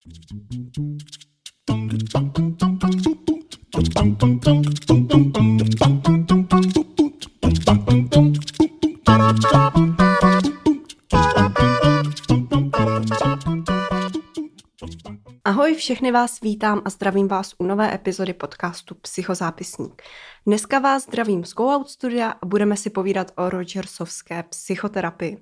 Ahoj, všechny vás vítám a zdravím vás u nové epizody podcastu Psychozápisník. Dneska vás zdravím z Go Out Studia a budeme si povídat o Rogersovské psychoterapii.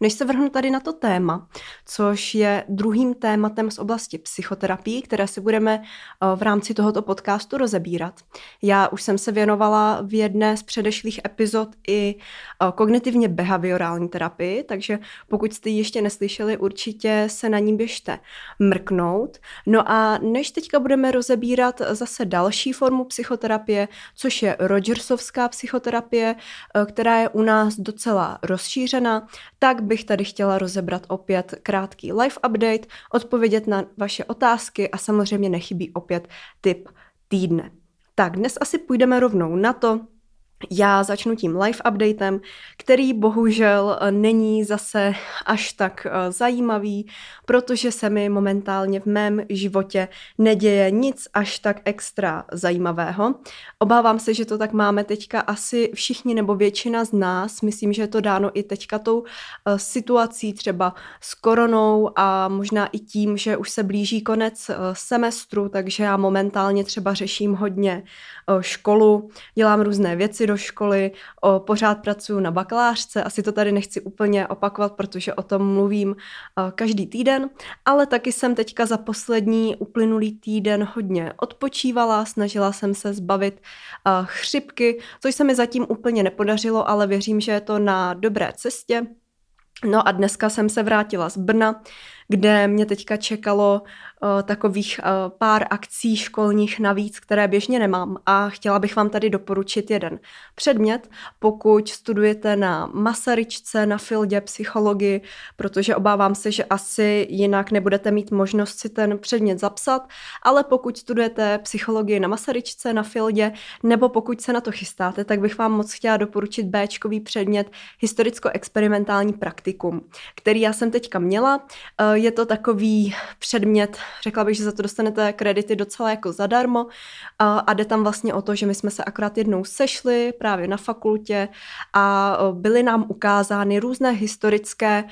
Než se vrhnu tady na to téma, což je druhým tématem z oblasti psychoterapii, které si budeme eh, v rámci tohoto podcastu rozebírat. Já už jsem se věnovala v jedné z předešlých epizod i eh, kognitivně behaviorální terapii, takže pokud jste ji ještě neslyšeli, určitě se na ní běžte mrknout. No a než teďka budeme rozebírat zase další formu psychoterapie, což je Rogersovská psychoterapie, eh, která je u nás docela rozšířena, tak bych tady chtěla rozebrat opět krátký live update, odpovědět na vaše otázky a samozřejmě nechybí opět tip týdne. Tak dnes asi půjdeme rovnou na to, já začnu tím live updatem, který bohužel eh, není zase až tak eh, zajímavý, protože se mi momentálně v mém životě neděje nic až tak extra zajímavého. Obávám se, že to tak máme teďka asi všichni nebo většina z nás. Myslím, že je to dáno i teďka tou eh, situací třeba s koronou a možná i tím, že už se blíží konec semestru, takže já momentálně třeba řeším hodně školu, dělám různé věci do školy, o, pořád pracuji na bakalářce, asi to tady nechci úplně opakovat, protože o tom mluvím o, každý týden, ale taky jsem teďka za poslední uplynulý týden hodně odpočívala, snažila jsem se zbavit o, chřipky, což se mi zatím úplně nepodařilo, ale věřím, že je to na dobré cestě. No a dneska jsem se vrátila z Brna, kde mě teďka čekalo uh, takových uh, pár akcí školních navíc, které běžně nemám a chtěla bych vám tady doporučit jeden předmět, pokud studujete na Masaryčce, na Fildě psychologii, protože obávám se, že asi jinak nebudete mít možnost si ten předmět zapsat, ale pokud studujete psychologii na Masaryčce, na Fildě, nebo pokud se na to chystáte, tak bych vám moc chtěla doporučit Bčkový předmět historicko-experimentální praktikum, který já jsem teďka měla. Uh, je to takový předmět, řekla bych, že za to dostanete kredity docela jako zadarmo a, jde tam vlastně o to, že my jsme se akorát jednou sešli právě na fakultě a byly nám ukázány různé historické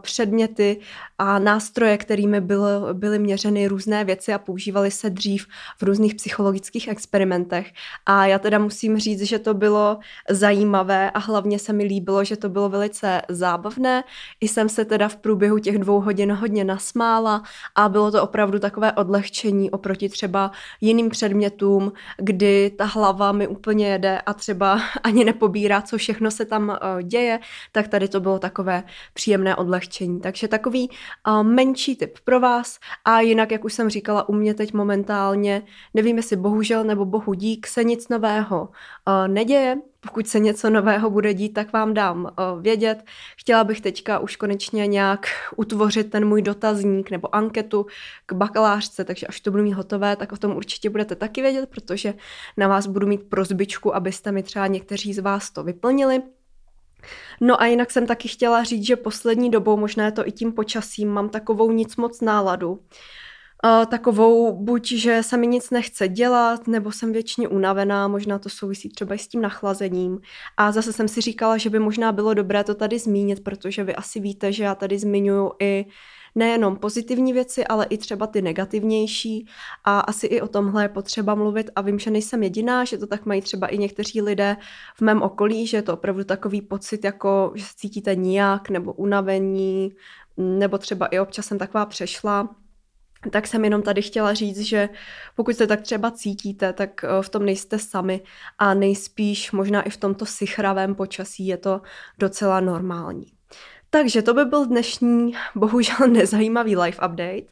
předměty a nástroje, kterými bylo, byly měřeny různé věci a používaly se dřív v různých psychologických experimentech. A já teda musím říct, že to bylo zajímavé a hlavně se mi líbilo, že to bylo velice zábavné. I jsem se teda v průběhu těch dvou hodin hodně hodně nasmála a bylo to opravdu takové odlehčení oproti třeba jiným předmětům, kdy ta hlava mi úplně jede a třeba ani nepobírá, co všechno se tam uh, děje, tak tady to bylo takové příjemné odlehčení. Takže takový uh, menší tip pro vás a jinak, jak už jsem říkala, u mě teď momentálně, nevím jestli bohužel nebo bohu dík, se nic nového uh, neděje, pokud se něco nového bude dít, tak vám dám uh, vědět. Chtěla bych teďka už konečně nějak utvořit ten můj dotazník nebo anketu k bakalářce, takže až to budu mít hotové, tak o tom určitě budete taky vědět, protože na vás budu mít prozbičku, abyste mi třeba někteří z vás to vyplnili. No a jinak jsem taky chtěla říct, že poslední dobou, možná je to i tím počasím, mám takovou nic moc náladu takovou buď, že se mi nic nechce dělat, nebo jsem většině unavená, možná to souvisí třeba i s tím nachlazením. A zase jsem si říkala, že by možná bylo dobré to tady zmínit, protože vy asi víte, že já tady zmiňuji i nejenom pozitivní věci, ale i třeba ty negativnější. A asi i o tomhle je potřeba mluvit. A vím, že nejsem jediná, že to tak mají třeba i někteří lidé v mém okolí, že je to opravdu takový pocit, jako že se cítíte nijak nebo unavení, nebo třeba i občas jsem taková přešla tak jsem jenom tady chtěla říct, že pokud se tak třeba cítíte, tak eh, v tom nejste sami a nejspíš možná i v tomto sichravém počasí je to docela normální. Takže to by byl dnešní, bohužel nezajímavý live update.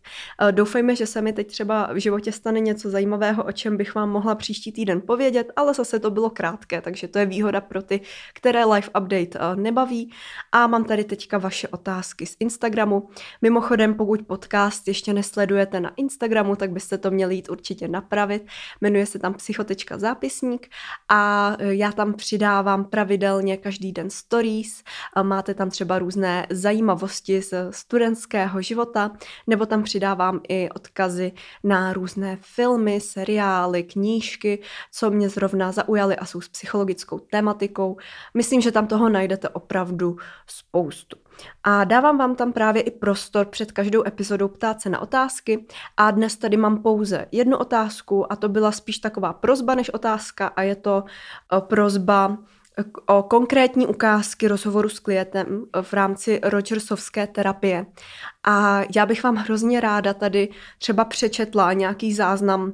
Eh, doufejme, že se mi teď třeba v životě stane něco zajímavého, o čem bych vám mohla příští týden povědět, ale zase to bylo krátké, takže to je výhoda pro ty, které live update eh, nebaví. A mám tady teďka vaše otázky z Instagramu. Mimochodem, pokud podcast ještě nesledujete na Instagramu, tak byste to měli jít určitě napravit. Jmenuje se tam psychotečka zápisník a eh, já tam přidávám pravidelně každý den stories. Máte tam třeba různé různé zajímavosti z studentského života, nebo tam přidávám i odkazy na různé filmy, seriály, knížky, co mě zrovna zaujaly a jsou s psychologickou tematikou. Myslím, že tam toho najdete opravdu spoustu. A dávám vám tam právě i prostor před každou epizodou ptát se na otázky a dnes tady mám pouze jednu otázku a to byla spíš taková prozba než otázka a je to eh, prozba o konkrétní ukázky rozhovoru s klientem v rámci Rogersovské terapie. A já bych vám hrozně ráda tady třeba přečetla nějaký záznam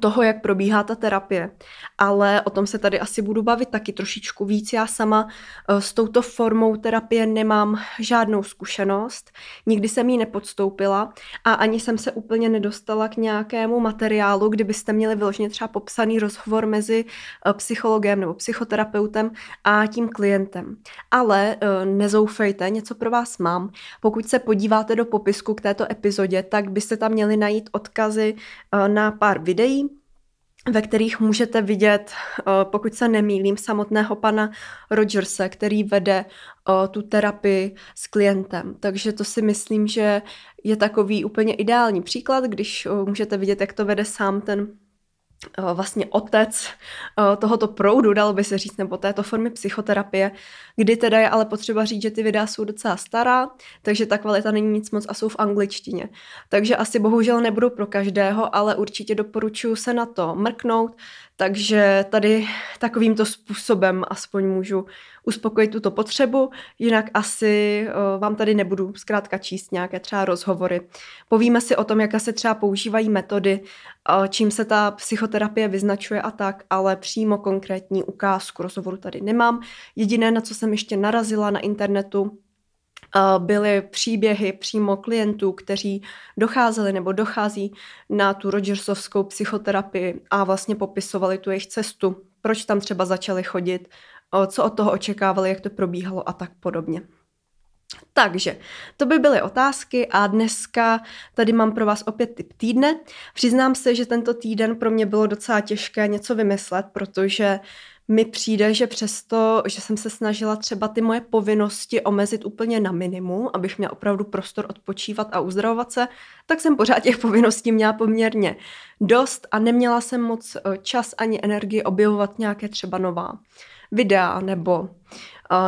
toho, jak probíhá ta terapie. Ale o tom se tady asi budu bavit taky trošičku víc. Já sama eh, s touto formou terapie nemám žádnou zkušenost, nikdy jsem ji nepodstoupila a ani jsem se úplně nedostala k nějakému materiálu, kdybyste měli vyloženě třeba popsaný rozhovor mezi eh, psychologem nebo psychoterapeutem a tím klientem. Ale eh, nezoufejte, něco pro vás mám. Pokud se podíváte do popisku k této epizodě, tak byste tam měli najít odkazy na pár videí, ve kterých můžete vidět, eh, pokud se nemýlím, samotného pana Rogerse, který vede eh, tu terapii s klientem. Takže to si myslím, že je takový úplně ideální příklad, když eh, můžete vidět, jak to vede sám ten vlastně otec eh, tohoto proudu, dalo by se říct, nebo této formy psychoterapie, kdy teda je ale potřeba říct, že ty videa jsou docela stará, takže ta kvalita není nic moc a jsou v angličtině. Takže asi bohužel nebudou pro každého, ale určitě doporučuji se na to mrknout, takže tady takovýmto způsobem aspoň můžu uspokojit tuto potřebu, jinak asi uh, vám tady nebudu zkrátka číst nějaké třeba rozhovory. Povíme si o tom, jaké se třeba používají metody, uh, čím se ta psychoterapie vyznačuje a tak, ale přímo konkrétní ukázku rozhovoru tady nemám. Jediné, na co jsem ještě narazila na internetu, byly příběhy přímo klientů, kteří docházeli nebo dochází na tu Rogersovskou psychoterapii a vlastně popisovali tu jejich cestu, proč tam třeba začali chodit, co od toho očekávali, jak to probíhalo a tak podobně. Takže to by byly otázky a dneska tady mám pro vás opět typ týdne. Přiznám se, že tento týden pro mě bylo docela těžké něco vymyslet, protože mi přijde, že přesto, že jsem se snažila třeba ty moje povinnosti omezit úplně na minimum, abych měla opravdu prostor odpočívat a uzdravovat se, tak jsem pořád těch povinností měla poměrně dost a neměla jsem moc eh, čas ani energii objevovat nějaké třeba nová videa nebo uh,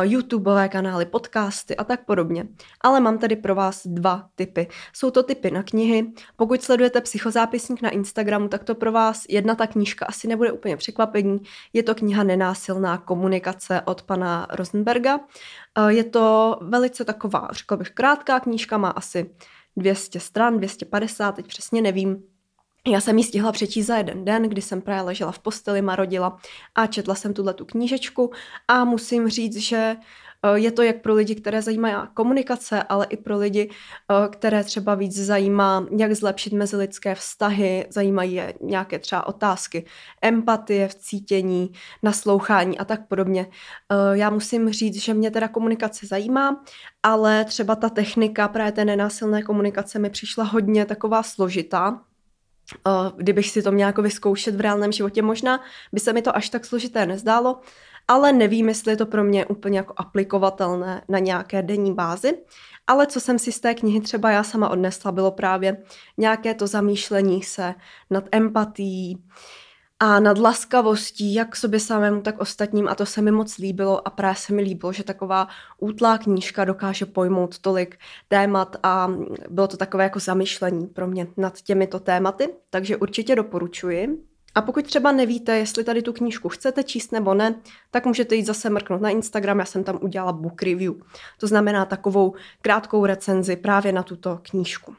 YouTubeové kanály, podcasty a tak podobně. Ale mám tady pro vás dva typy. Jsou to typy na knihy. Pokud sledujete psychozápisník na Instagramu, tak to pro vás jedna ta knížka asi nebude úplně překvapení. Je to kniha Nenásilná komunikace od pana Rosenberga. Uh, je to velice taková, řekla bych, krátká knížka, má asi 200 stran, 250, teď přesně nevím. Já jsem ji stihla přečíst za jeden den, kdy jsem právě ležela v posteli, marodila a četla jsem tuhle tu knížečku a musím říct, že eh, je to jak pro lidi, které zajímá komunikace, ale i pro lidi, eh, které třeba víc zajímá, jak zlepšit mezilidské vztahy, zajímají je nějaké třeba otázky empatie, v cítění, naslouchání a tak podobně. Eh, já musím říct, že mě teda komunikace zajímá, ale třeba ta technika právě té nenásilné komunikace mi přišla hodně taková složitá, kdybych si to měla jako vyzkoušet v reálném životě. Možná by se mi to až tak složité nezdálo, ale nevím, jestli je to pro mě úplně jako aplikovatelné na nějaké denní bázi. Ale co jsem si z té knihy třeba já sama odnesla, bylo právě nějaké to zamýšlení se nad empatií, a nad laskavostí, jak sobě samému, tak ostatním a to se mi moc líbilo a právě se mi líbilo, že taková útlá knížka dokáže pojmout tolik témat a bylo to takové jako zamyšlení pro mě nad těmito tématy, takže určitě doporučuji. A pokud třeba nevíte, jestli tady tu knížku chcete číst nebo ne, tak můžete jít zase mrknout na Instagram, já jsem tam udělala book review. To znamená takovou krátkou recenzi právě na tuto knížku.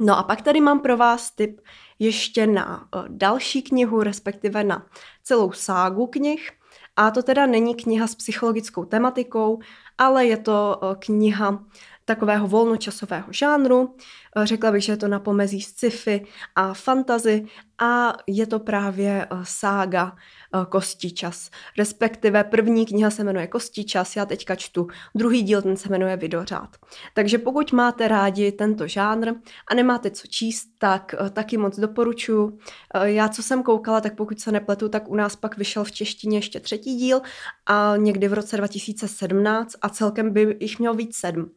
No a pak tady mám pro vás tip ještě na eh, další knihu, respektive na celou ságu knih. A to teda není kniha s psychologickou tematikou, ale je to eh, kniha takového volnočasového žánru. Řekla bych, že je to na pomezí sci-fi a fantazy a je to právě sága Kostičas. Respektive první kniha se jmenuje Kostičas, já teďka čtu druhý díl, ten se jmenuje Vidořád. Takže pokud máte rádi tento žánr a nemáte co číst, tak taky moc doporučuji. Já, co jsem koukala, tak pokud se nepletu, tak u nás pak vyšel v češtině ještě třetí díl a někdy v roce 2017 a celkem by jich mělo víc sedm.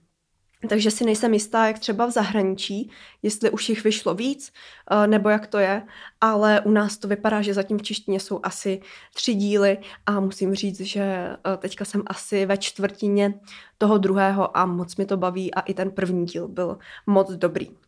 Takže si nejsem jistá, jak třeba v zahraničí, jestli už jich vyšlo víc, eh, nebo jak to je, ale u nás to vypadá, že zatím v češtině jsou asi tři díly a musím říct, že eh, teďka jsem asi ve čtvrtině toho druhého a moc mi to baví a i ten první díl byl moc dobrý.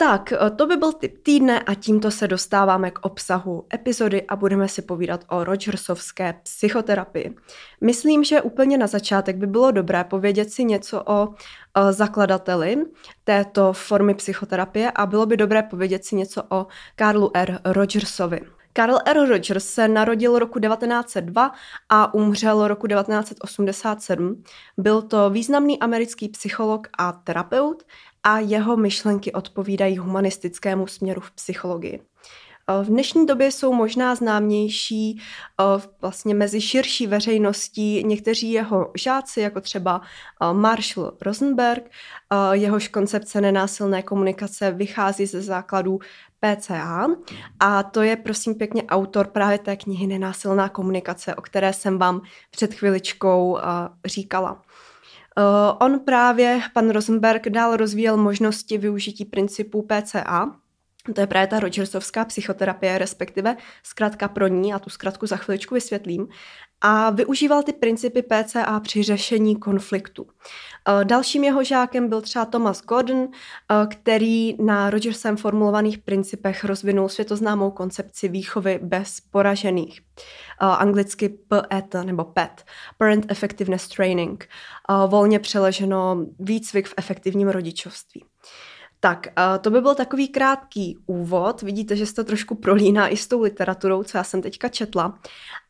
Tak, eh, to by byl tip týdne a tímto se dostáváme k obsahu epizody a budeme si povídat o Rogersovské psychoterapii. Myslím, že úplně na začátek by bylo dobré povědět si něco o, o zakladateli této formy psychoterapie a bylo by dobré povědět si něco o Karlu R. Rogersovi. Karl R. Rogers se narodil roku 1902 a umřel roku 1987. Byl to významný americký psycholog a terapeut a jeho myšlenky odpovídají humanistickému směru v psychologii. V dnešní době jsou možná známější vlastně mezi širší veřejností někteří jeho žáci, jako třeba Marshall Rosenberg. Jehož koncepce nenásilné komunikace vychází ze základů PCA a to je prosím pěkně autor právě té knihy Nenásilná komunikace, o které jsem vám před chviličkou říkala. Uh, on právě, pan Rosenberg, dál rozvíjel možnosti využití principů PCA, to je právě ta Rogersovská psychoterapie, respektive zkrátka pro ní, a tu zkrátku za chviličku vysvětlím, a využíval ty principy PCA při řešení konfliktu. Uh, dalším jeho žákem byl třeba Thomas Gordon, uh, který na Rogersem formulovaných principech rozvinul světoznámou koncepci výchovy bez poražených. Uh, anglicky PET nebo PET, Parent Effectiveness Training, volně přeleženo výcvik v efektivním rodičovství. Tak, uh, to by byl takový krátký úvod. Vidíte, že se to trošku prolíná i s tou literaturou, co já jsem teďka četla.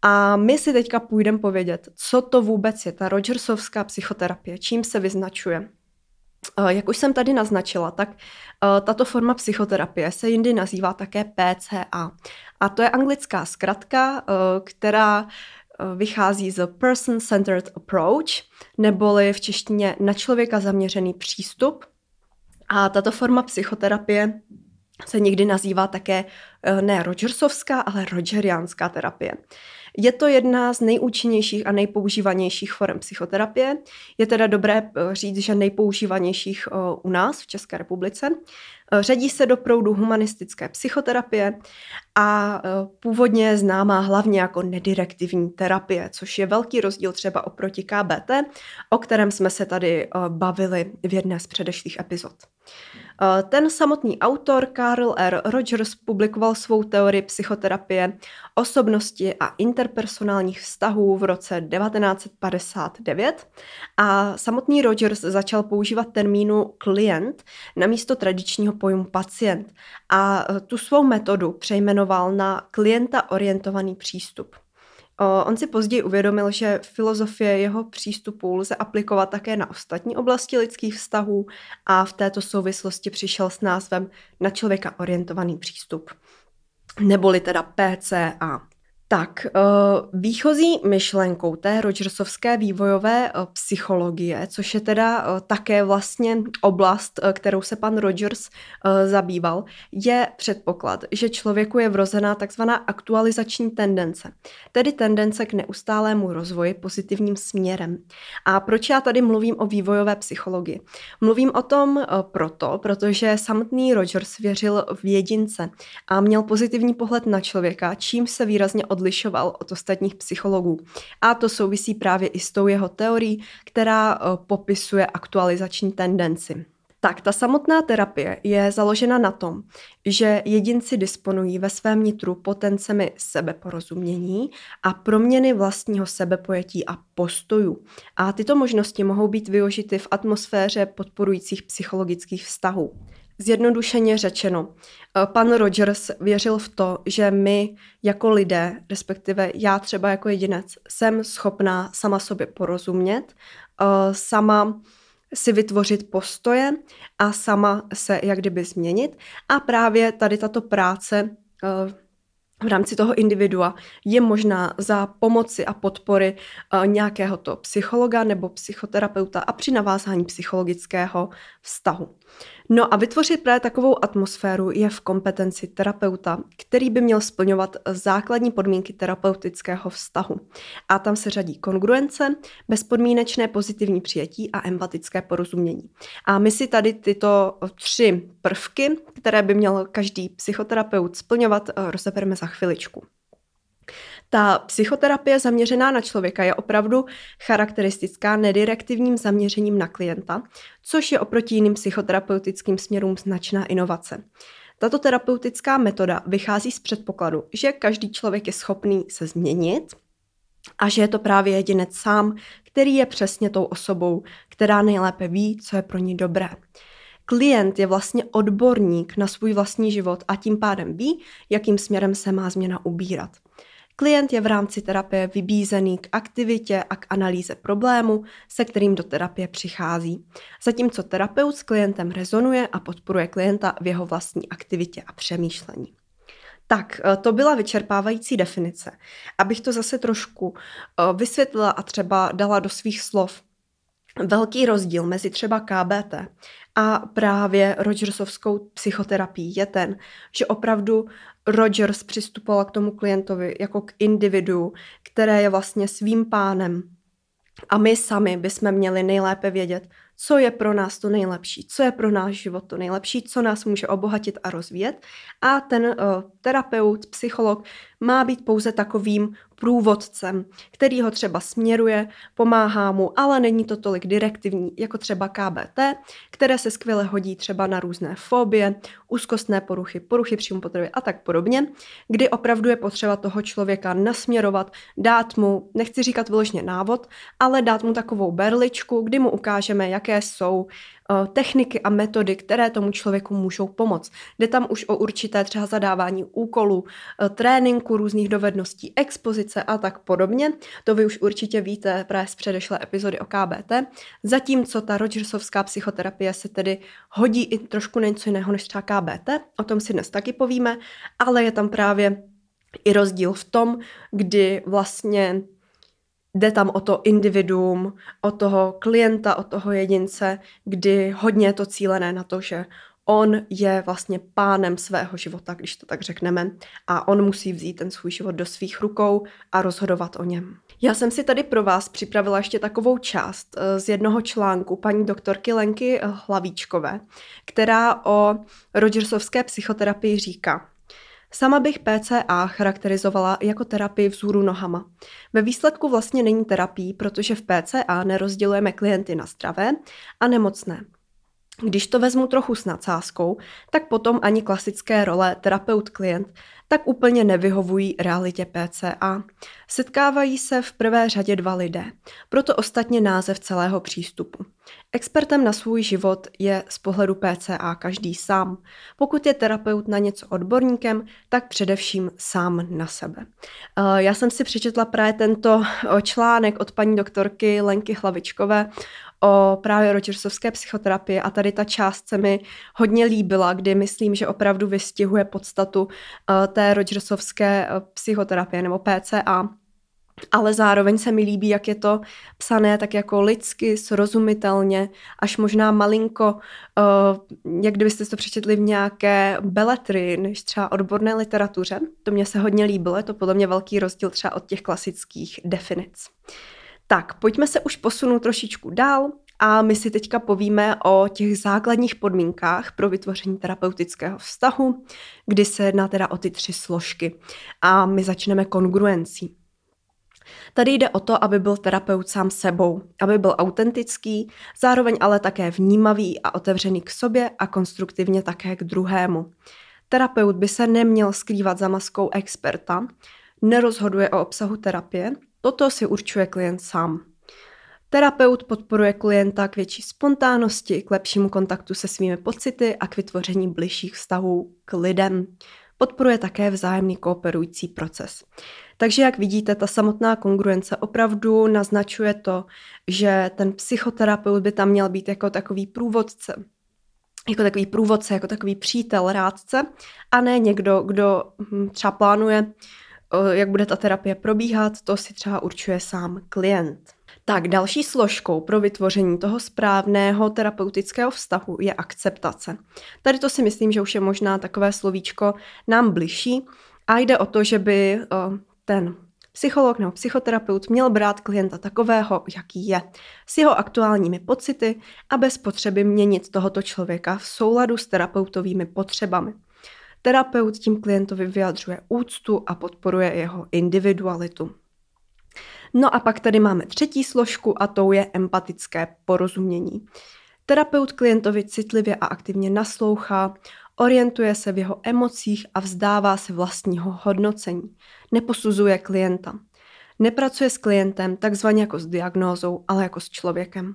A my si teďka půjdeme povědět, co to vůbec je ta Rogersovská psychoterapie, čím se vyznačuje. Jak už jsem tady naznačila, tak tato forma psychoterapie se jindy nazývá také PCA. A to je anglická zkratka, která vychází z Person-Centered Approach, neboli v češtině na člověka zaměřený přístup. A tato forma psychoterapie se někdy nazývá také ne Rogersovská, ale Rogerianská terapie. Je to jedna z nejúčinnějších a nejpoužívanějších forem psychoterapie. Je teda dobré eh, říct, že nejpoužívanějších eh, u nás v České republice. Eh, řadí se do proudu humanistické psychoterapie a původně je známá hlavně jako nedirektivní terapie, což je velký rozdíl třeba oproti KBT, o kterém jsme se tady bavili v jedné z předešlých epizod. Eh, ten samotný autor Carl R. Rogers publikoval svou teorii psychoterapie osobnosti a interpersonálních vztahů v roce 1959 a samotný Rogers začal používat termínu klient na místo tradičního pojmu pacient a eh, tu svou metodu přejmenoval na klienta orientovaný přístup. On si později uvědomil, že filozofie jeho přístupu lze aplikovat také na ostatní oblasti lidských vztahů a v této souvislosti přišel s názvem na člověka orientovaný přístup, neboli teda PCA. Tak, eh, výchozí myšlenkou té Rogersovské vývojové eh, psychologie, což je teda eh, také vlastně oblast, kterou se pan Rogers zabýval, je předpoklad, že člověku je vrozená takzvaná aktualizační tendence, tedy tendence k neustálému rozvoji pozitivním směrem. A proč já tady mluvím o vývojové psychologii? Mluvím o tom proto, protože samotný Rogers věřil v jedince a měl pozitivní pohled na člověka, čím se výrazně od odlišoval od ostatních psychologů. A to souvisí právě i s tou jeho teorií, která eh, popisuje aktualizační tendenci. Tak, ta samotná terapie je založena na tom, že jedinci disponují ve svém nitru potencemi sebeporozumění a proměny vlastního sebepojetí a postojů. A tyto možnosti mohou být využity v atmosféře podporujících psychologických vztahů. Zjednodušeně řečeno, eh, pan Rogers věřil v to, že my jako lidé, respektive já třeba jako jedinec, jsem schopná sama sobě porozumět, eh, sama si vytvořit postoje a sama se jak kdyby změnit. A právě tady tato práce eh, v rámci toho individua je možná za pomoci a podpory nějakého to psychologa nebo psychoterapeuta a při navázání psychologického vztahu. No a vytvořit právě takovou atmosféru je v kompetenci terapeuta, který by měl splňovat základní podmínky terapeutického vztahu. A tam se řadí kongruence, bezpodmínečné pozitivní přijetí a empatické porozumění. A my si tady tyto tři prvky, které by měl každý psychoterapeut splňovat, rozebereme za chviličku. Ta psychoterapie zaměřená na člověka je opravdu charakteristická nedirektivním zaměřením na klienta, což je oproti jiným psychoterapeutickým směrům značná inovace. Tato terapeutická metoda vychází z předpokladu, že každý člověk je schopný se změnit a že je to právě jedinec sám, který je přesně tou osobou, která nejlépe ví, co je pro ní dobré. Klient je vlastně odborník na svůj vlastní život a tím pádem ví, jakým směrem se má změna ubírat. Klient je v rámci terapie vybízený k aktivitě a k analýze problému, se kterým do terapie přichází. Zatímco terapeut s klientem rezonuje a podporuje klienta v jeho vlastní aktivitě a přemýšlení. Tak, eh, to byla vyčerpávající definice. Abych to zase trošku eh, vysvětlila a třeba dala do svých slov, Velký rozdíl mezi třeba KBT a právě Rogersovskou psychoterapii je ten, že opravdu Rogers přistupoval k tomu klientovi jako k individu, které je vlastně svým pánem. A my sami bychom měli nejlépe vědět, co je pro nás to nejlepší, co je pro náš život to nejlepší, co nás může obohatit a rozvíjet. A ten uh, terapeut, psycholog má být pouze takovým průvodcem, který ho třeba směruje, pomáhá mu, ale není to tolik direktivní, jako třeba KBT, které se skvěle hodí třeba na různé fobie, úzkostné poruchy, poruchy příjmu potravy a tak podobně, kdy opravdu je potřeba toho člověka nasměrovat, dát mu, nechci říkat vyložně návod, ale dát mu takovou berličku, kdy mu ukážeme, jaké jsou techniky a metody, které tomu člověku můžou pomoct. Jde tam už o určité třeba zadávání úkolů, eh, tréninku různých dovedností, expozice a tak podobně. To vy už určitě víte právě z předešlé epizody o KBT. Zatímco ta Rogersovská psychoterapie se tedy hodí i trošku něco jiného než třeba KBT, o tom si dnes taky povíme, ale je tam právě i rozdíl v tom, kdy vlastně Jde tam o to individuum, o toho klienta, o toho jedince, kdy hodně je to cílené na to, že on je vlastně pánem svého života, když to tak řekneme, a on musí vzít ten svůj život do svých rukou a rozhodovat o něm. Já jsem si tady pro vás připravila ještě takovou část eh, z jednoho článku paní doktorky Lenky Hlavíčkové, která o Rogersovské psychoterapii říká. Sama bych PCA charakterizovala jako terapii vzhůru nohama. Ve výsledku vlastně není terapii, protože v PCA nerozdělujeme klienty na zdravé a nemocné. Když to vezmu trochu s nadsázkou, tak potom ani klasické role terapeut-klient tak úplně nevyhovují realitě PCA. Setkávají se v prvé řadě dva lidé, proto ostatně název celého přístupu. Expertem na svůj život je z pohledu PCA každý sám. Pokud je terapeut na něco odborníkem, tak především sám na sebe. Eh, já jsem si přečetla právě tento eh, článek od paní doktorky Lenky Hlavičkové o právě Rogersovské psychoterapii a tady ta část se mi hodně líbila, kdy myslím, že opravdu vystihuje podstatu uh, té Rogersovské uh, psychoterapie nebo PCA. Ale zároveň se mi líbí, jak je to psané tak jako lidsky, srozumitelně, až možná malinko, uh, jak kdybyste to přečetli v nějaké beletry, než třeba odborné literatuře. To mě se hodně líbilo, je to podle mě velký rozdíl třeba od těch klasických definic. Tak, pojďme se už posunout trošičku dál a my si teďka povíme o těch základních podmínkách pro vytvoření terapeutického vztahu, kdy se jedná teda o ty tři složky. A my začneme kongruencí. Tady jde o to, aby byl terapeut sám sebou, aby byl autentický, zároveň ale také vnímavý a otevřený k sobě a konstruktivně také k druhému. Terapeut by se neměl skrývat za maskou experta, nerozhoduje o obsahu terapie, toto si určuje klient sám. Terapeut podporuje klienta k větší spontánnosti, k lepšímu kontaktu se svými pocity a k vytvoření bližších vztahů k lidem. podporuje také vzájemný kooperující proces. Takže jak vidíte, ta samotná kongruence opravdu naznačuje to, že ten psychoterapeut by tam měl být jako takový průvodce, jako takový průvodce, jako takový přítel, rádce a ne někdo, kdo hm, třeba plánuje, jak bude ta terapie probíhat, to si třeba určuje sám klient. Tak další složkou pro vytvoření toho správného terapeutického vztahu je akceptace. Tady to si myslím, že už je možná takové slovíčko nám bližší a jde o to, že by ten psycholog nebo psychoterapeut měl brát klienta takového, jaký je, s jeho aktuálními pocity a bez potřeby měnit tohoto člověka v souladu s terapeutovými potřebami. Terapeut tím klientovi vyjadřuje úctu a podporuje jeho individualitu. No a pak tady máme třetí složku a tou je empatické porozumění. Terapeut klientovi citlivě a aktivně naslouchá, orientuje se v jeho emocích a vzdává se vlastního hodnocení. Neposuzuje klienta. Nepracuje s klientem takzvaně jako s diagnózou, ale jako s člověkem.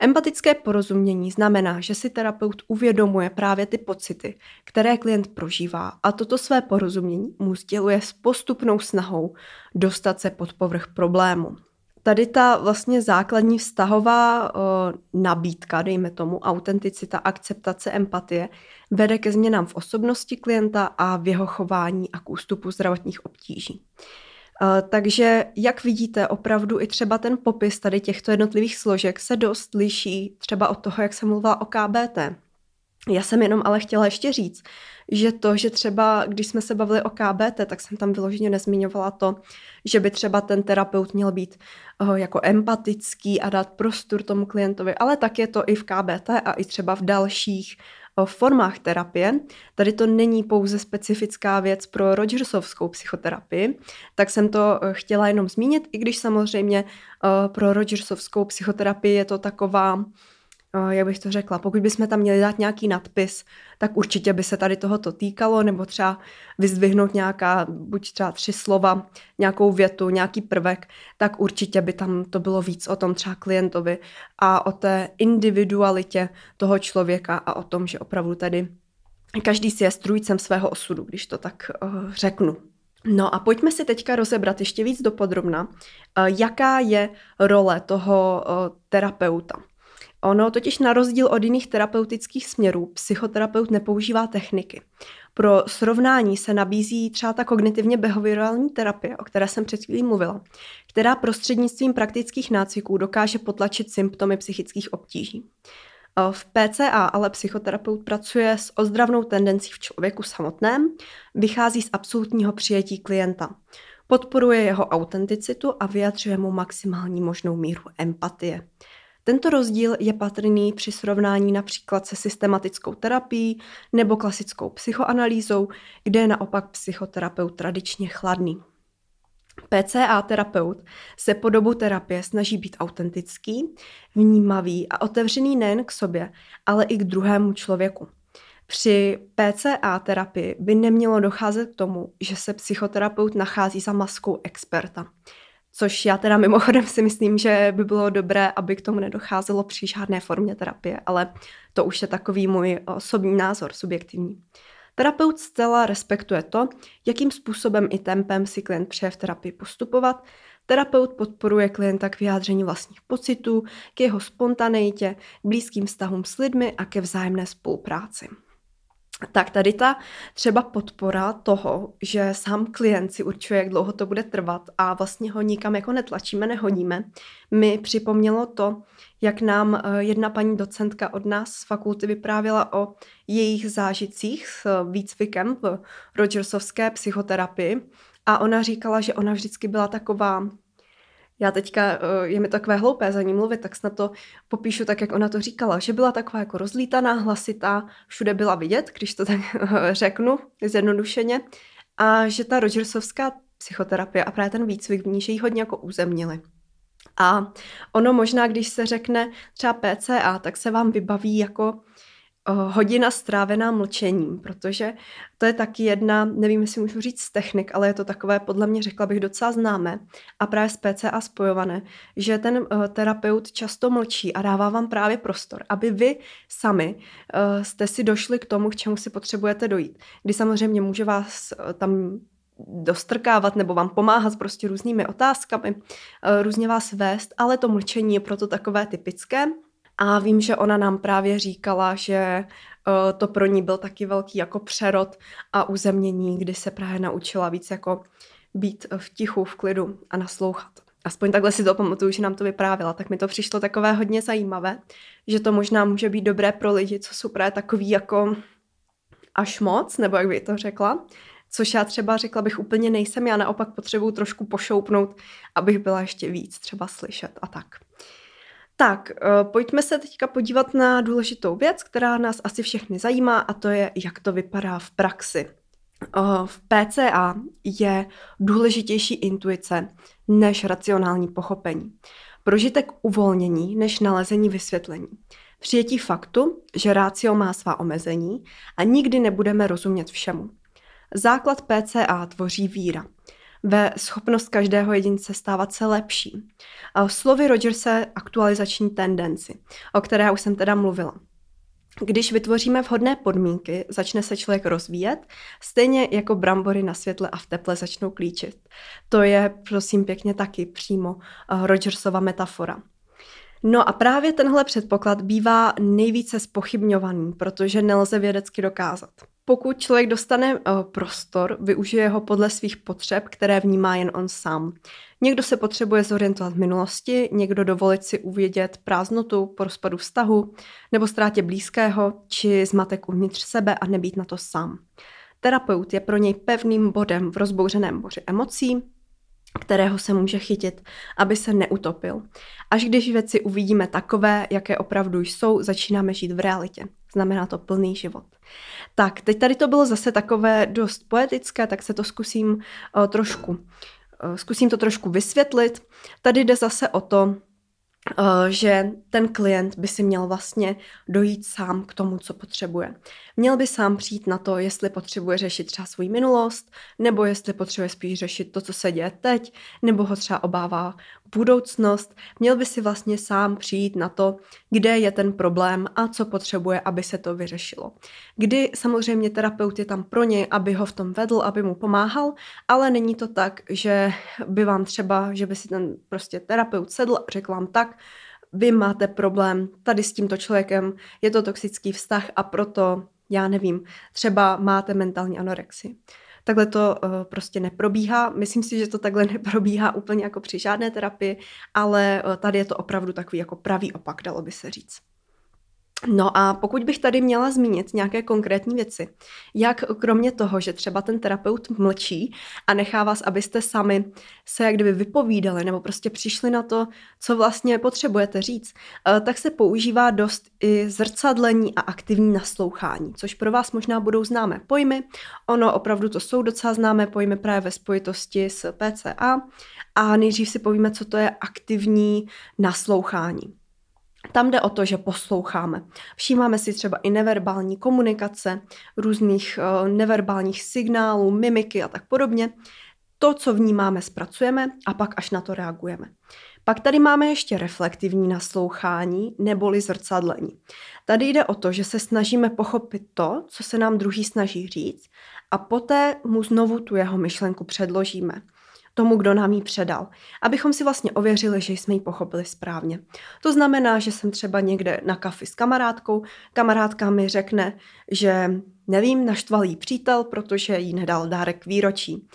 Empatické porozumění znamená, že si terapeut uvědomuje právě ty pocity, které klient prožívá a toto své porozumění mu sděluje s postupnou snahou dostat se pod povrch problému. Tady ta vlastně základní vztahová o, nabídka, dejme tomu, autenticita, akceptace, empatie, vede ke změnám v osobnosti klienta a v jeho chování a k ústupu zdravotních obtíží. Eh, takže, jak vidíte, opravdu i třeba ten popis tady těchto jednotlivých složek se dost liší třeba od toho, jak jsem mluvila o KBT. Já jsem jenom ale chtěla ještě říct, že to, že třeba, když jsme se bavili o KBT, tak jsem tam vyloženě nezmiňovala to, že by třeba ten terapeut měl být uh, jako empatický a dát prostor tomu klientovi, ale tak je to i v KBT a i třeba v dalších formách terapie. Tady to není pouze specifická věc pro Rogersovskou psychoterapii, tak jsem to eh, chtěla jenom zmínit, i když samozřejmě eh, pro Rogersovskou psychoterapii je to taková jak bych to řekla, pokud bychom tam měli dát nějaký nadpis, tak určitě by se tady tohoto týkalo, nebo třeba vyzdvihnout nějaká, buď třeba tři slova, nějakou větu, nějaký prvek, tak určitě by tam to bylo víc o tom třeba klientovi a o té individualitě toho člověka a o tom, že opravdu tady každý si je strůjcem svého osudu, když to tak uh, řeknu. No a pojďme si teďka rozebrat ještě víc dopodrobna, uh, jaká je role toho terapeuta. Ono totiž na rozdíl od jiných terapeutických směrů psychoterapeut nepoužívá techniky. Pro srovnání se nabízí třeba ta kognitivně behaviorální terapie, o které jsem před chvílí mluvila, která prostřednictvím praktických nácviků dokáže potlačit symptomy psychických obtíží. V PCA ale psychoterapeut pracuje s ozdravnou tendencí v člověku samotném, vychází z absolutního přijetí klienta. Podporuje jeho autenticitu a vyjadřuje mu maximální možnou míru empatie. Tento rozdíl je patrný při srovnání například se systematickou terapií nebo klasickou psychoanalýzou, kde je naopak psychoterapeut tradičně chladný. PCA terapeut se po dobu terapie snaží být autentický, vnímavý a otevřený nejen k sobě, ale i k druhému člověku. Při PCA terapii by nemělo docházet k tomu, že se psychoterapeut nachází za maskou experta. Což já teda mimochodem si myslím, že by bylo dobré, aby k tomu nedocházelo při žádné formě terapie, ale to už je takový můj osobní názor, subjektivní. Terapeut zcela respektuje to, jakým způsobem i tempem si klient přeje v terapii postupovat. Terapeut podporuje klienta k vyjádření vlastních pocitů, k jeho spontaneitě, blízkým vztahům s lidmi a ke vzájemné spolupráci tak tady ta třeba podpora toho, že sám klient si určuje, jak dlouho to bude trvat a vlastně ho nikam jako netlačíme, nehodíme, mi připomnělo to, jak nám eh, jedna paní docentka od nás z fakulty vyprávěla o jejich zážitcích s výcvikem v Rogersovské psychoterapii a ona říkala, že ona vždycky byla taková já teďka, eh, je mi takové hloupé za ní mluvit, tak snad to popíšu tak, jak ona to říkala, že byla taková jako rozlítaná, hlasitá, všude byla vidět, když to tak řeknu zjednodušeně, a že ta Rogersovská psychoterapie a právě ten výcvik v ní, že ji hodně jako uzemnili. A ono možná, když se řekne třeba PCA, tak se vám vybaví jako hodina strávená mlčením, protože to je taky jedna, nevím, jestli můžu říct technik, ale je to takové, podle mě řekla bych, docela známé a právě s PCA spojované, že ten uh, terapeut často mlčí a dává vám právě prostor, aby vy sami uh, jste si došli k tomu, k čemu si potřebujete dojít. Kdy samozřejmě může vás uh, tam dostrkávat nebo vám pomáhat prostě různými otázkami, různě vás vést, ale to mlčení je proto takové typické a vím, že ona nám právě říkala, že eh, to pro ní byl taky velký jako přerod a uzemnění, kdy se právě naučila víc jako být v tichu, v klidu a naslouchat. Aspoň takhle si to pamatuju, že nám to vyprávila, tak mi to přišlo takové hodně zajímavé, že to možná může být dobré pro lidi, co jsou právě takový jako až moc, nebo jak by to řekla, což já třeba řekla bych úplně nejsem, já naopak potřebuju trošku pošoupnout, abych byla ještě víc třeba slyšet a tak. Tak, eh, pojďme se teďka podívat na důležitou věc, která nás asi všechny zajímá a to je, jak to vypadá v praxi. Eh, v PCA je důležitější intuice než racionální pochopení. Prožitek uvolnění než nalezení vysvětlení. Přijetí faktu, že rácio má svá omezení a nikdy nebudeme rozumět všemu. Základ PCA tvoří víra ve schopnost každého jedince stávat se lepší. Slovy Rogerse aktualizační tendenci, o které už jsem teda mluvila. Když vytvoříme vhodné podmínky, začne se člověk rozvíjet, stejně jako brambory na světle a v teple začnou klíčit. To je, prosím pěkně, taky přímo eh, Rogersova metafora. No a právě tenhle předpoklad bývá nejvíce spochybňovaný, protože nelze vědecky dokázat. Pokud člověk dostane uh, prostor, využije ho podle svých potřeb, které vnímá jen on sám. Někdo se potřebuje zorientovat v minulosti, někdo dovolit si uvědět prázdnotu po rozpadu vztahu, nebo ztrátě blízkého, či zmatek uvnitř sebe a nebýt na to sám. Terapeut je pro něj pevným bodem v rozbouřeném moři emocí, kterého se může chytit, aby se neutopil. Až když věci uvidíme takové, jaké opravdu jsou, začínáme žít v realitě. Znamená to plný život. Tak, teď tady to bylo zase takové dost poetické, tak se to zkusím uh, trošku, uh, zkusím to trošku vysvětlit. Tady jde zase o to, Eh, že ten klient by si měl vlastně dojít sám k tomu, co potřebuje. Měl by sám přijít na to, jestli potřebuje řešit třeba svou minulost, nebo jestli potřebuje spíš řešit to, co se děje teď, nebo ho třeba obává budoucnost. Měl by si vlastně sám přijít na to, kde je ten problém a co potřebuje, aby se to vyřešilo. Kdy samozřejmě terapeut je tam pro něj, aby ho v tom vedl, aby mu pomáhal, ale není to tak, že by vám třeba, že by si ten prostě terapeut sedl a řekl vám tak, vy máte problém tady s tímto člověkem, je to toxický vztah a proto, já nevím, třeba máte mentální anorexii. Takhle to uh, prostě neprobíhá. Myslím si, že to takhle neprobíhá úplně jako při žádné terapii, ale uh, tady je to opravdu takový jako pravý opak, dalo by se říct. No a pokud bych tady měla zmínit nějaké konkrétní věci, jak kromě toho, že třeba ten terapeut mlčí a nechá vás, abyste sami se jak kdyby vypovídali nebo prostě přišli na to, co vlastně potřebujete říct, eh, tak se používá dost i zrcadlení a aktivní naslouchání, což pro vás možná budou známé pojmy. Ono opravdu to jsou docela známé pojmy právě ve spojitosti s PCA a nejdřív si povíme, co to je aktivní naslouchání. Tam jde o to, že posloucháme. Všímáme si třeba i neverbální komunikace, různých uh, neverbálních signálů, mimiky a tak podobně. To, co vnímáme, zpracujeme a pak až na to reagujeme. Pak tady máme ještě reflektivní naslouchání neboli zrcadlení. Tady jde o to, že se snažíme pochopit to, co se nám druhý snaží říct a poté mu znovu tu jeho myšlenku předložíme tomu, kdo nám ji předal, abychom si vlastně ověřili, že jsme ji pochopili správně. To znamená, že jsem třeba někde na kafi s kamarádkou, kamarádka mi řekne, že nevím, naštval jí přítel, protože jí nedal dárek výročí.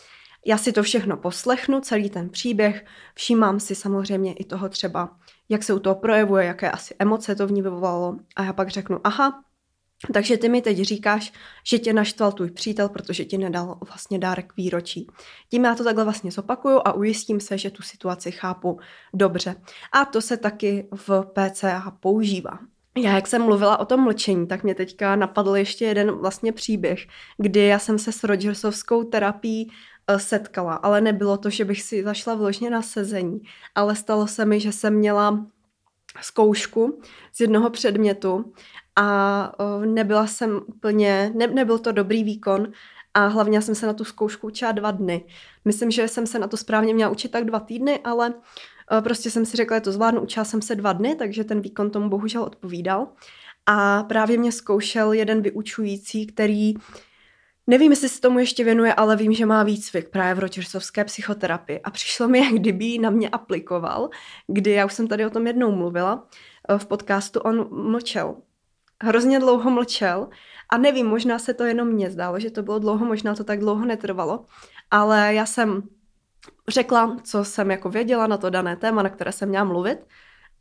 Já si to všechno poslechnu, celý ten příběh, všímám si samozřejmě i toho třeba, jak se u toho projevuje, jaké asi emoce to v ní vyvolalo a já pak řeknu, aha, takže ty mi teď říkáš, že tě naštval tvůj přítel, protože ti nedal vlastně dárek výročí. Tím já to takhle vlastně zopakuju a ujistím se, že tu situaci chápu dobře. A to se taky v PCA používá. Já, jak jsem mluvila o tom mlčení, tak mě teďka napadl ještě jeden vlastně příběh, kdy já jsem se s Rogersovskou terapií eh, setkala, ale nebylo to, že bych si zašla vložně na sezení, ale stalo se mi, že jsem měla zkoušku z jednoho předmětu a nebyla jsem úplně, ne, nebyl to dobrý výkon a hlavně jsem se na tu zkoušku učila dva dny. Myslím, že jsem se na to správně měla učit tak dva týdny, ale prostě jsem si řekla, že to zvládnu, učila jsem se dva dny, takže ten výkon tomu bohužel odpovídal. A právě mě zkoušel jeden vyučující, který Nevím, jestli se tomu ještě věnuje, ale vím, že má výcvik právě v ročersovské psychoterapii. A přišlo mi, jak kdyby na mě aplikoval, kdy já už jsem tady o tom jednou mluvila, v podcastu on mlčel. Hrozně dlouho mlčel a nevím, možná se to jenom mně zdálo, že to bylo dlouho, možná to tak dlouho netrvalo, ale já jsem řekla, co jsem jako věděla na to dané téma, na které jsem měla mluvit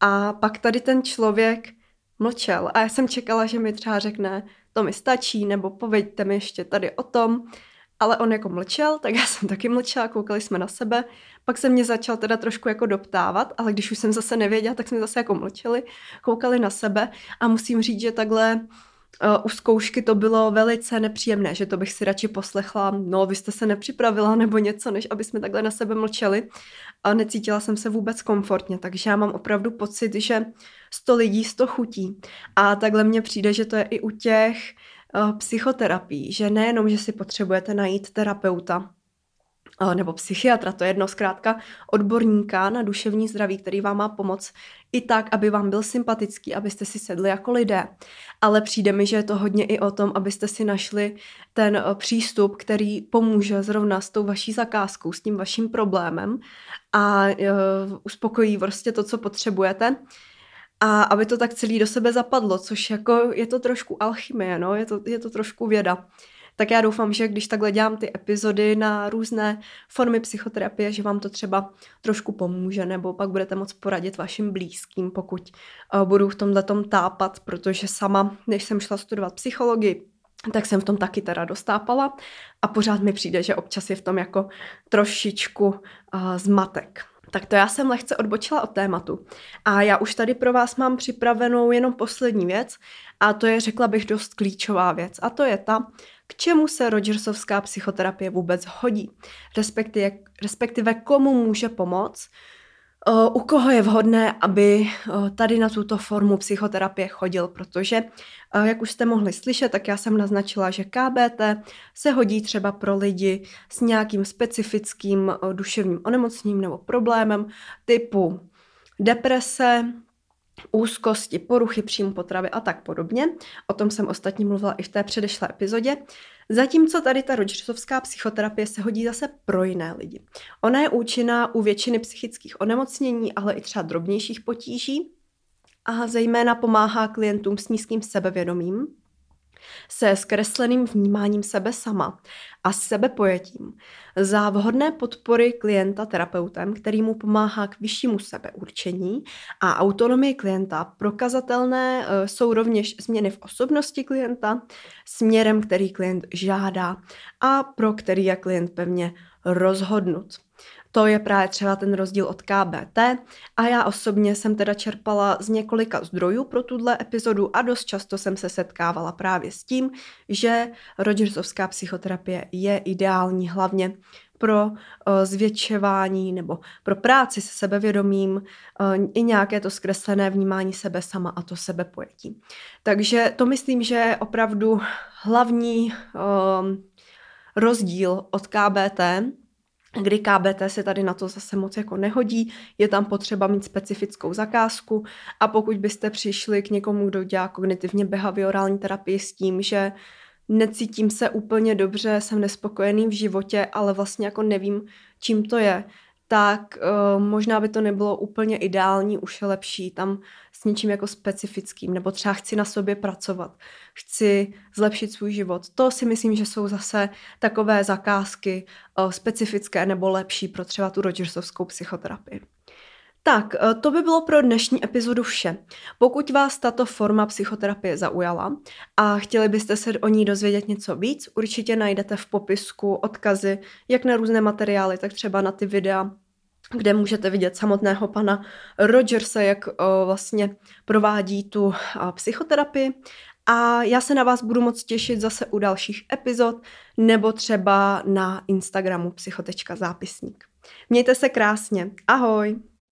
a pak tady ten člověk mlčel a já jsem čekala, že mi třeba řekne, to mi stačí, nebo povedte mi ještě tady o tom. Ale on jako mlčel, tak já jsem taky mlčela, koukali jsme na sebe. Pak se mě začal teda trošku jako doptávat, ale když už jsem zase nevěděla, tak jsme zase jako mlčeli, koukali na sebe. A musím říct, že takhle Uh, u zkoušky to bylo velice nepříjemné, že to bych si radši poslechla, no vy jste se nepřipravila nebo něco, než aby jsme takhle na sebe mlčeli. A necítila jsem se vůbec komfortně, takže já mám opravdu pocit, že sto lidí, sto chutí. A takhle mně přijde, že to je i u těch uh, psychoterapií, že nejenom, že si potřebujete najít terapeuta, nebo psychiatra, to je jedno zkrátka odborníka na duševní zdraví, který vám má pomoct i tak, aby vám byl sympatický, abyste si sedli jako lidé. Ale přijde mi, že je to hodně i o tom, abyste si našli ten eh, přístup, který pomůže zrovna s tou vaší zakázkou, s tím vaším problémem a uspokojí prostě to, co potřebujete. A aby to tak celý do sebe zapadlo, což jako je to trošku alchymie, no? je, to, je to trošku věda tak já doufám, že když takhle dělám ty epizody na různé formy psychoterapie, že vám to třeba trošku pomůže, nebo pak budete moct poradit vašim blízkým, pokud uh, budu v tomhle tom tápat, protože sama, než jsem šla studovat psychologii, tak jsem v tom taky teda dostápala a pořád mi přijde, že občas je v tom jako trošičku uh, zmatek. Tak to já jsem lehce odbočila od tématu. A já už tady pro vás mám připravenou jenom poslední věc a to je, řekla bych, dost klíčová věc. A to je ta, k čemu se Rogersovská psychoterapie vůbec hodí, respektive, respektive komu může pomoct, u koho je vhodné, aby tady na tuto formu psychoterapie chodil, protože, jak už jste mohli slyšet, tak já jsem naznačila, že KBT se hodí třeba pro lidi s nějakým specifickým duševním onemocněním nebo problémem typu deprese, úzkosti, poruchy příjmu potravy a tak podobně. O tom jsem ostatně mluvila i v té předešlé epizodě. Zatímco tady ta Rogersovská psychoterapie se hodí zase pro jiné lidi. Ona je účinná u většiny psychických onemocnění, ale i třeba drobnějších potíží a zejména pomáhá klientům s nízkým sebevědomím, se zkresleným vnímáním sebe sama a sebepojetím za vhodné podpory klienta terapeutem, který mu pomáhá k vyššímu sebeurčení a autonomii klienta. Prokazatelné e, jsou rovněž změny v osobnosti klienta směrem, který klient žádá a pro který je klient pevně rozhodnut. To je právě třeba ten rozdíl od KBT a já osobně jsem teda čerpala z několika zdrojů pro tuhle epizodu a dost často jsem se setkávala právě s tím, že Rogersovská psychoterapie je ideální hlavně pro uh, zvětšování nebo pro práci se sebevědomím uh, i nějaké to zkreslené vnímání sebe sama a to sebepojetí. Takže to myslím, že je opravdu hlavní uh, rozdíl od KBT, kdy KBT se tady na to zase moc jako nehodí, je tam potřeba mít specifickou zakázku. A pokud byste přišli k někomu, kdo dělá kognitivně behaviorální terapii s tím, že necítím se úplně dobře, jsem nespokojený v životě, ale vlastně jako nevím, čím to je, tak uh, možná by to nebylo úplně ideální, už je lepší tam s něčím jako specifickým, nebo třeba chci na sobě pracovat, chci zlepšit svůj život. To si myslím, že jsou zase takové zakázky uh, specifické nebo lepší pro třeba tu Rogersovskou psychoterapii. Tak, eh, to by bylo pro dnešní epizodu vše. Pokud vás tato forma psychoterapie zaujala a chtěli byste se o ní dozvědět něco víc, určitě najdete v popisku odkazy jak na různé materiály, tak třeba na ty videa, kde můžete vidět samotného pana Rogersa, jak eh, vlastně provádí tu eh, psychoterapii. A já se na vás budu moc těšit zase u dalších epizod nebo třeba na Instagramu psychotečka zápisník. Mějte se krásně. Ahoj!